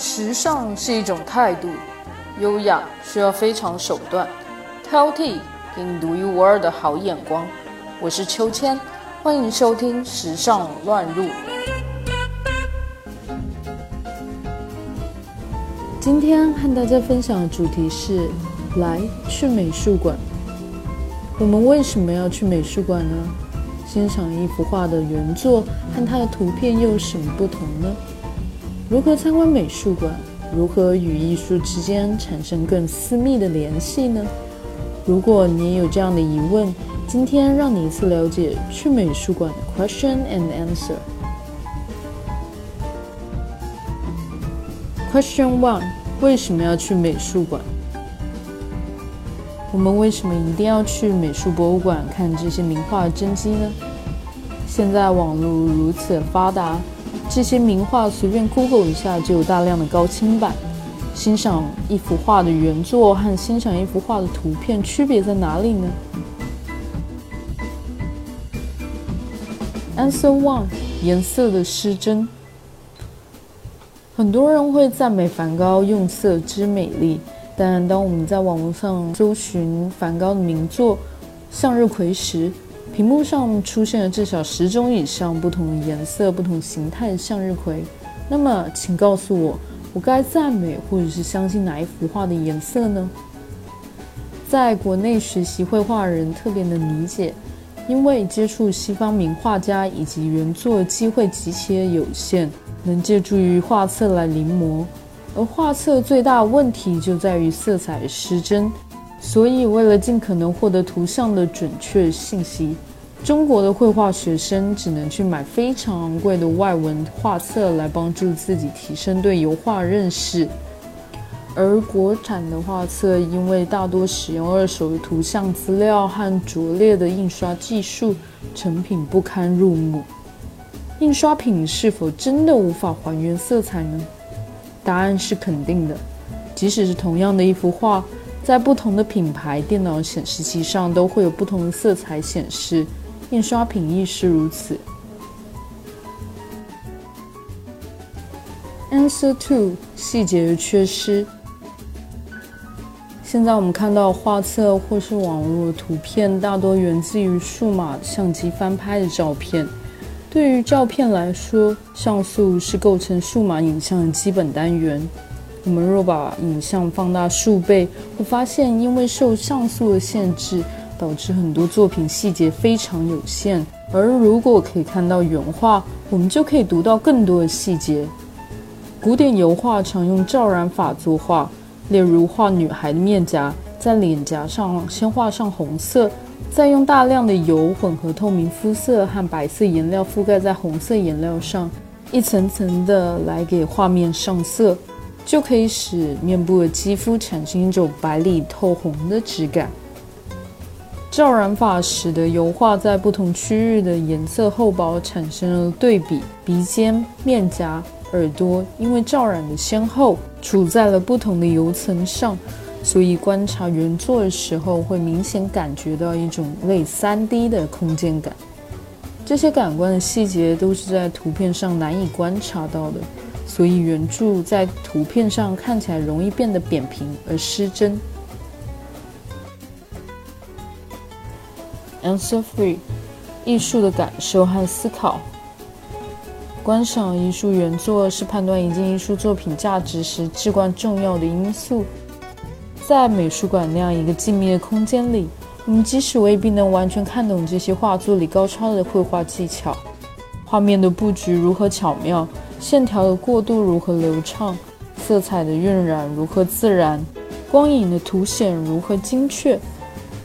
时尚是一种态度，优雅需要非常手段，挑剔给你独一无二的好眼光。我是秋千，欢迎收听《时尚乱入》。今天和大家分享的主题是：来去美术馆。我们为什么要去美术馆呢？欣赏一幅画的原作和它的图片又有什么不同呢？如何参观美术馆？如何与艺术之间产生更私密的联系呢？如果你也有这样的疑问，今天让你一次了解去美术馆的 question and answer。Question one：为什么要去美术馆？我们为什么一定要去美术博物馆看这些名画真迹呢？现在网络如此发达。这些名画随便 Google 一下就有大量的高清版。欣赏一幅画的原作和欣赏一幅画的图片区别在哪里呢？Answer one：颜色的失真。很多人会赞美梵高用色之美丽，但当我们在网络上搜寻梵高的名作《向日葵》时，屏幕上出现了至少十种以上不同颜色、不同形态的向日葵。那么，请告诉我，我该赞美或者是相信哪一幅画的颜色呢？在国内学习绘画的人特别能理解，因为接触西方名画家以及原作机会极其有限，能借助于画册来临摹。而画册最大问题就在于色彩失真。所以，为了尽可能获得图像的准确信息，中国的绘画学生只能去买非常昂贵的外文画册来帮助自己提升对油画认识。而国产的画册因为大多使用二手的图像资料和拙劣的印刷技术，成品不堪入目。印刷品是否真的无法还原色彩呢？答案是肯定的。即使是同样的一幅画。在不同的品牌电脑显示器上都会有不同的色彩显示，印刷品亦是如此。Answer two：细节的缺失。现在我们看到画册或是网络图片，大多源自于数码相机翻拍的照片。对于照片来说，像素是构成数码影像的基本单元。我们若把影像放大数倍，会发现因为受像素的限制，导致很多作品细节非常有限。而如果可以看到原画，我们就可以读到更多的细节。古典油画常用照染法作画，例如画女孩的面颊，在脸颊上先画上红色，再用大量的油混合透明肤色和白色颜料覆盖在红色颜料上，一层层的来给画面上色。就可以使面部的肌肤产生一种白里透红的质感。照染法使得油画在不同区域的颜色厚薄产生了对比，鼻尖、面颊、耳朵因为照染的先后处在了不同的油层上，所以观察原作的时候会明显感觉到一种类 3D 的空间感。这些感官的细节都是在图片上难以观察到的。所以原著在图片上看起来容易变得扁平而失真。Answer three：艺术的感受和思考。观赏艺术原作是判断一件艺术作品价值时至关重要的因素。在美术馆那样一个静谧的空间里，我们即使未必能完全看懂这些画作里高超的绘画技巧，画面的布局如何巧妙。线条的过渡如何流畅，色彩的晕染如何自然，光影的凸显如何精确。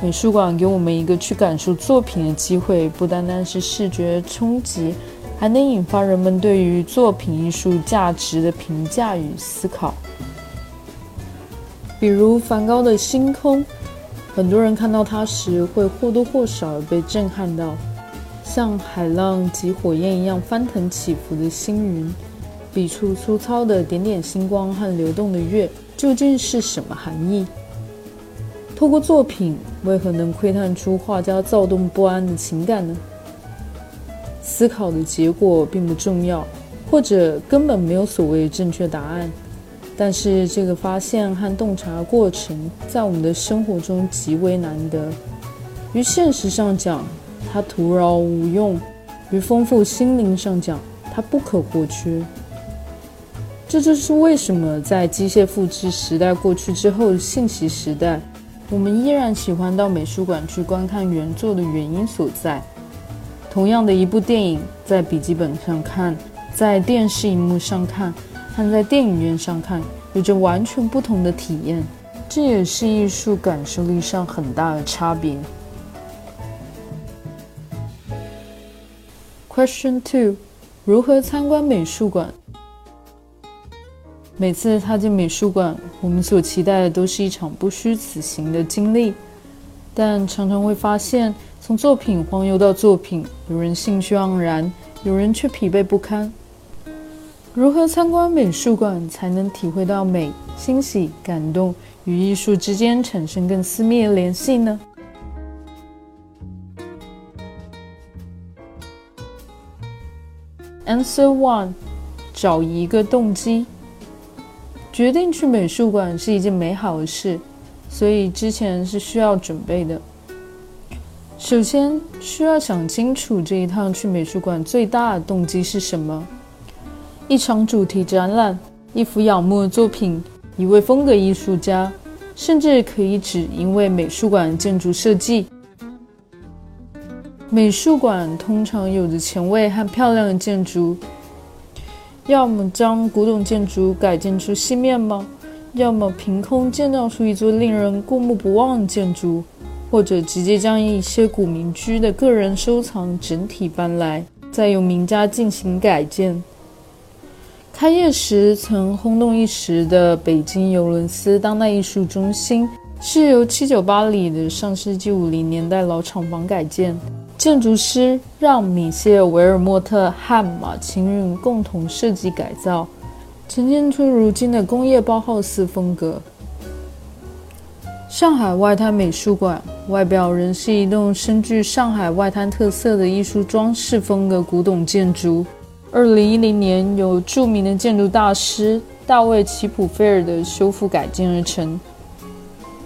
美术馆给我们一个去感受作品的机会，不单单是视觉冲击，还能引发人们对于作品艺术价值的评价与思考。比如梵高的星空，很多人看到它时会或多或少被震撼到。像海浪及火焰一样翻腾起伏的星云，笔触粗糙的点点星光和流动的月，究竟是什么含义？透过作品，为何能窥探出画家躁动不安的情感呢？思考的结果并不重要，或者根本没有所谓正确答案。但是这个发现和洞察过程在我们的生活中极为难得。于现实上讲，它徒劳无用；于丰富心灵上讲，它不可或缺。这就是为什么在机械复制时代过去之后信息时代，我们依然喜欢到美术馆去观看原作的原因所在。同样的一部电影，在笔记本上看，在电视荧幕上看，和在电影院上看，有着完全不同的体验。这也是艺术感受力上很大的差别。Question two：如何参观美术馆？每次踏进美术馆，我们所期待的都是一场不虚此行的经历，但常常会发现，从作品晃悠到作品，有人兴趣盎然，有人却疲惫不堪。如何参观美术馆才能体会到美、欣喜、感动与艺术之间产生更私密的联系呢？Answer one：找一个动机。决定去美术馆是一件美好的事，所以之前是需要准备的。首先需要想清楚这一趟去美术馆最大的动机是什么：一场主题展览、一幅仰慕的作品、一位风格艺术家，甚至可以指因为美术馆建筑设计。美术馆通常有着前卫和漂亮的建筑。要么将古董建筑改建出新面貌，要么凭空建造出一座令人过目不忘的建筑，或者直接将一些古民居的个人收藏整体搬来，再由名家进行改建。开业时曾轰动一时的北京尤伦斯当代艺术中心，是由七九八里的上世纪五零年代老厂房改建。建筑师让米歇尔·维尔莫特和马清运共同设计改造，呈现出如今的工业包豪斯风格。上海外滩美术馆外表仍是一栋深具上海外滩特色的艺术装饰风格古董建筑。二零一零年，由著名的建筑大师大卫·齐普菲尔的修复改建而成。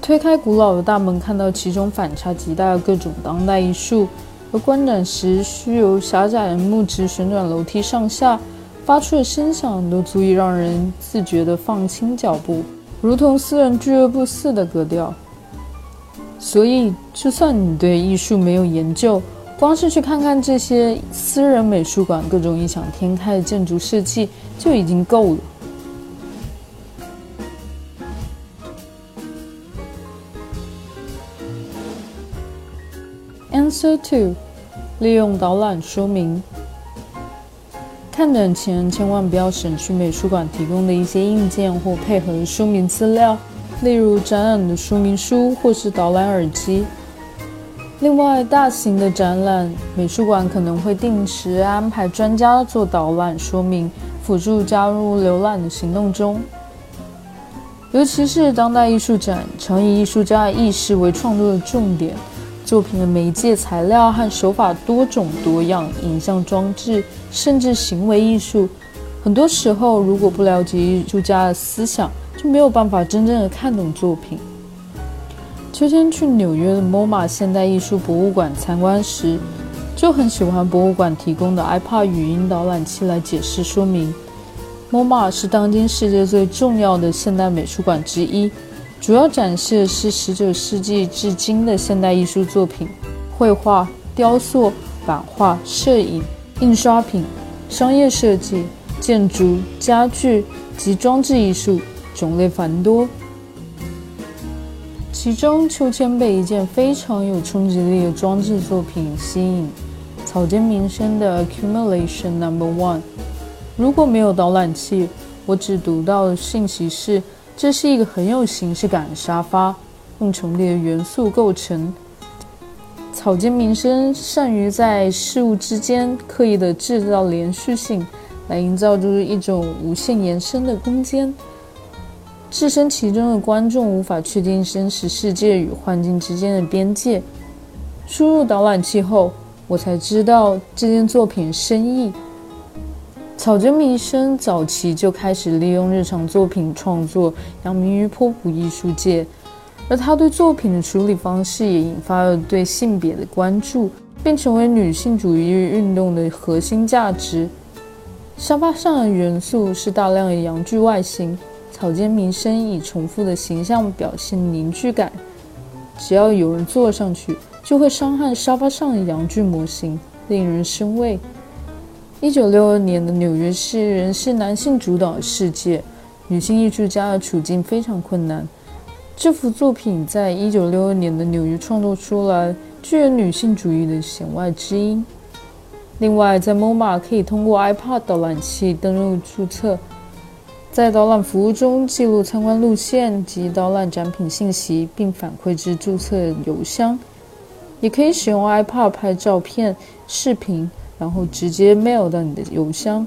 推开古老的大门，看到其中反差极大的各种当代艺术。而观展时需由狭窄的木质旋转楼梯上下，发出的声响都足以让人自觉地放轻脚步，如同私人俱乐部似的格调。所以，就算你对艺术没有研究，光是去看看这些私人美术馆各种异想天开的建筑设计就已经够了。Answer two，利用导览说明。看展前千万不要省去美术馆提供的一些硬件或配合的说明资料，例如展览的说明书或是导览耳机。另外，大型的展览，美术馆可能会定时安排专家做导览说明，辅助加入浏览的行动中。尤其是当代艺术展，常以艺术家的意识为创作的重点。作品的媒介材料和手法多种多样，影像装置甚至行为艺术，很多时候如果不了解艺术家的思想，就没有办法真正的看懂作品。秋天去纽约的 MoMA 现代艺术博物馆参观时，就很喜欢博物馆提供的 iPad 语音导览器来解释说明。MoMA 是当今世界最重要的现代美术馆之一。主要展示的是19世纪至今的现代艺术作品，绘画、雕塑、版画、摄影、印刷品、商业设计、建筑、家具及装置艺术，种类繁多。其中，秋千被一件非常有冲击力的装置作品吸引——草间弥生的 Accumulation Number One。如果没有导览器，我只读到的信息是。这是一个很有形式感的沙发，用重叠元素构成。草间弥生善于在事物之间刻意的制造连续性，来营造出一种无限延伸的空间。置身其中的观众无法确定真实世界与幻境之间的边界。输入导览器后，我才知道这件作品深意。草间弥生早期就开始利用日常作品创作，扬名于波普艺术界，而他对作品的处理方式也引发了对性别的关注，并成为女性主义运动的核心价值。沙发上的元素是大量的阳具外形，草间弥生以重复的形象表现凝聚感。只要有人坐上去，就会伤害沙发上的阳具模型，令人生畏。一九六二年的纽约市仍是男性主导世界，女性艺术家的处境非常困难。这幅作品在一九六二年的纽约创作出来，具有女性主义的弦外之音。另外，在 MoMA 可以通过 iPad 导览器登录注册，在导览服务中记录参观路线及导览展品信息，并反馈至注册邮箱。也可以使用 iPad 拍照片、视频，然后直接 mail 到你的邮箱。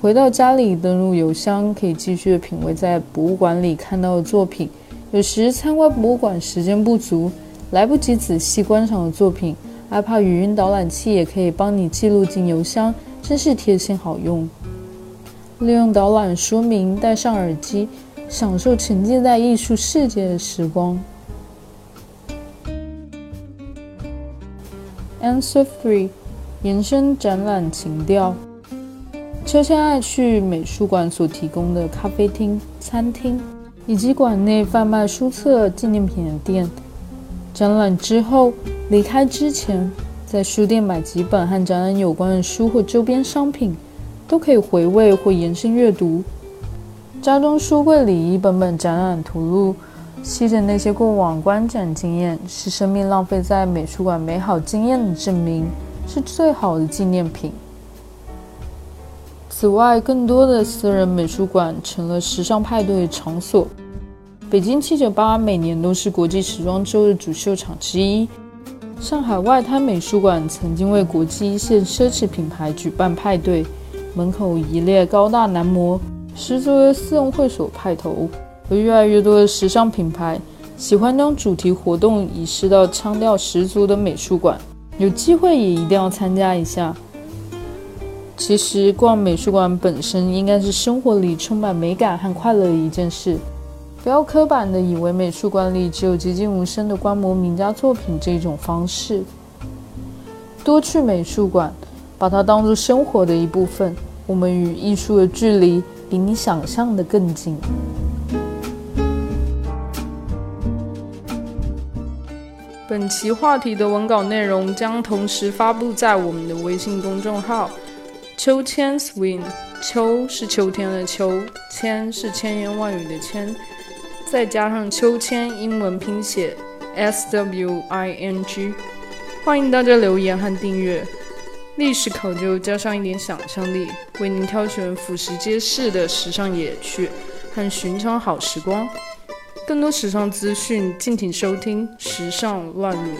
回到家里登录邮箱，可以继续品味在博物馆里看到的作品。有时参观博物馆时间不足，来不及仔细观赏的作品。iPad 语音导览器也可以帮你记录进邮箱，真是贴心好用。利用导览说明，戴上耳机，享受沉浸在艺术世界的时光。Answer Three，延伸展览情调。秋千爱去美术馆所提供的咖啡厅、餐厅，以及馆内贩卖书册、纪念品的店。展览之后。离开之前，在书店买几本和展览有关的书或周边商品，都可以回味或延伸阅读。家中书柜里一本本展览图录，吸着那些过往观展经验，是生命浪费在美术馆美好经验的证明，是最好的纪念品。此外，更多的私人美术馆成了时尚派对场所。北京七九八每年都是国际时装周的主秀场之一。上海外滩美术馆曾经为国际一线奢侈品牌举办派对，门口一列高大男模，十足的私人会所派头。有越来越多的时尚品牌喜欢将主题活动移师到腔调十足的美术馆，有机会也一定要参加一下。其实逛美术馆本身应该是生活里充满美感和快乐的一件事。不要刻板的以为美术馆里只有寂静无声的观摩名家作品这种方式。多去美术馆，把它当做生活的一部分，我们与艺术的距离比你想象的更近。本期话题的文稿内容将同时发布在我们的微信公众号“秋千 swing”。秋是秋天的秋，千是千言万语的千。再加上秋千，英文拼写 S W I N G，欢迎大家留言和订阅。历史考究加上一点想象力，为您挑选俯拾皆是的时尚野趣和寻常好时光。更多时尚资讯，敬请收听《时尚乱入》。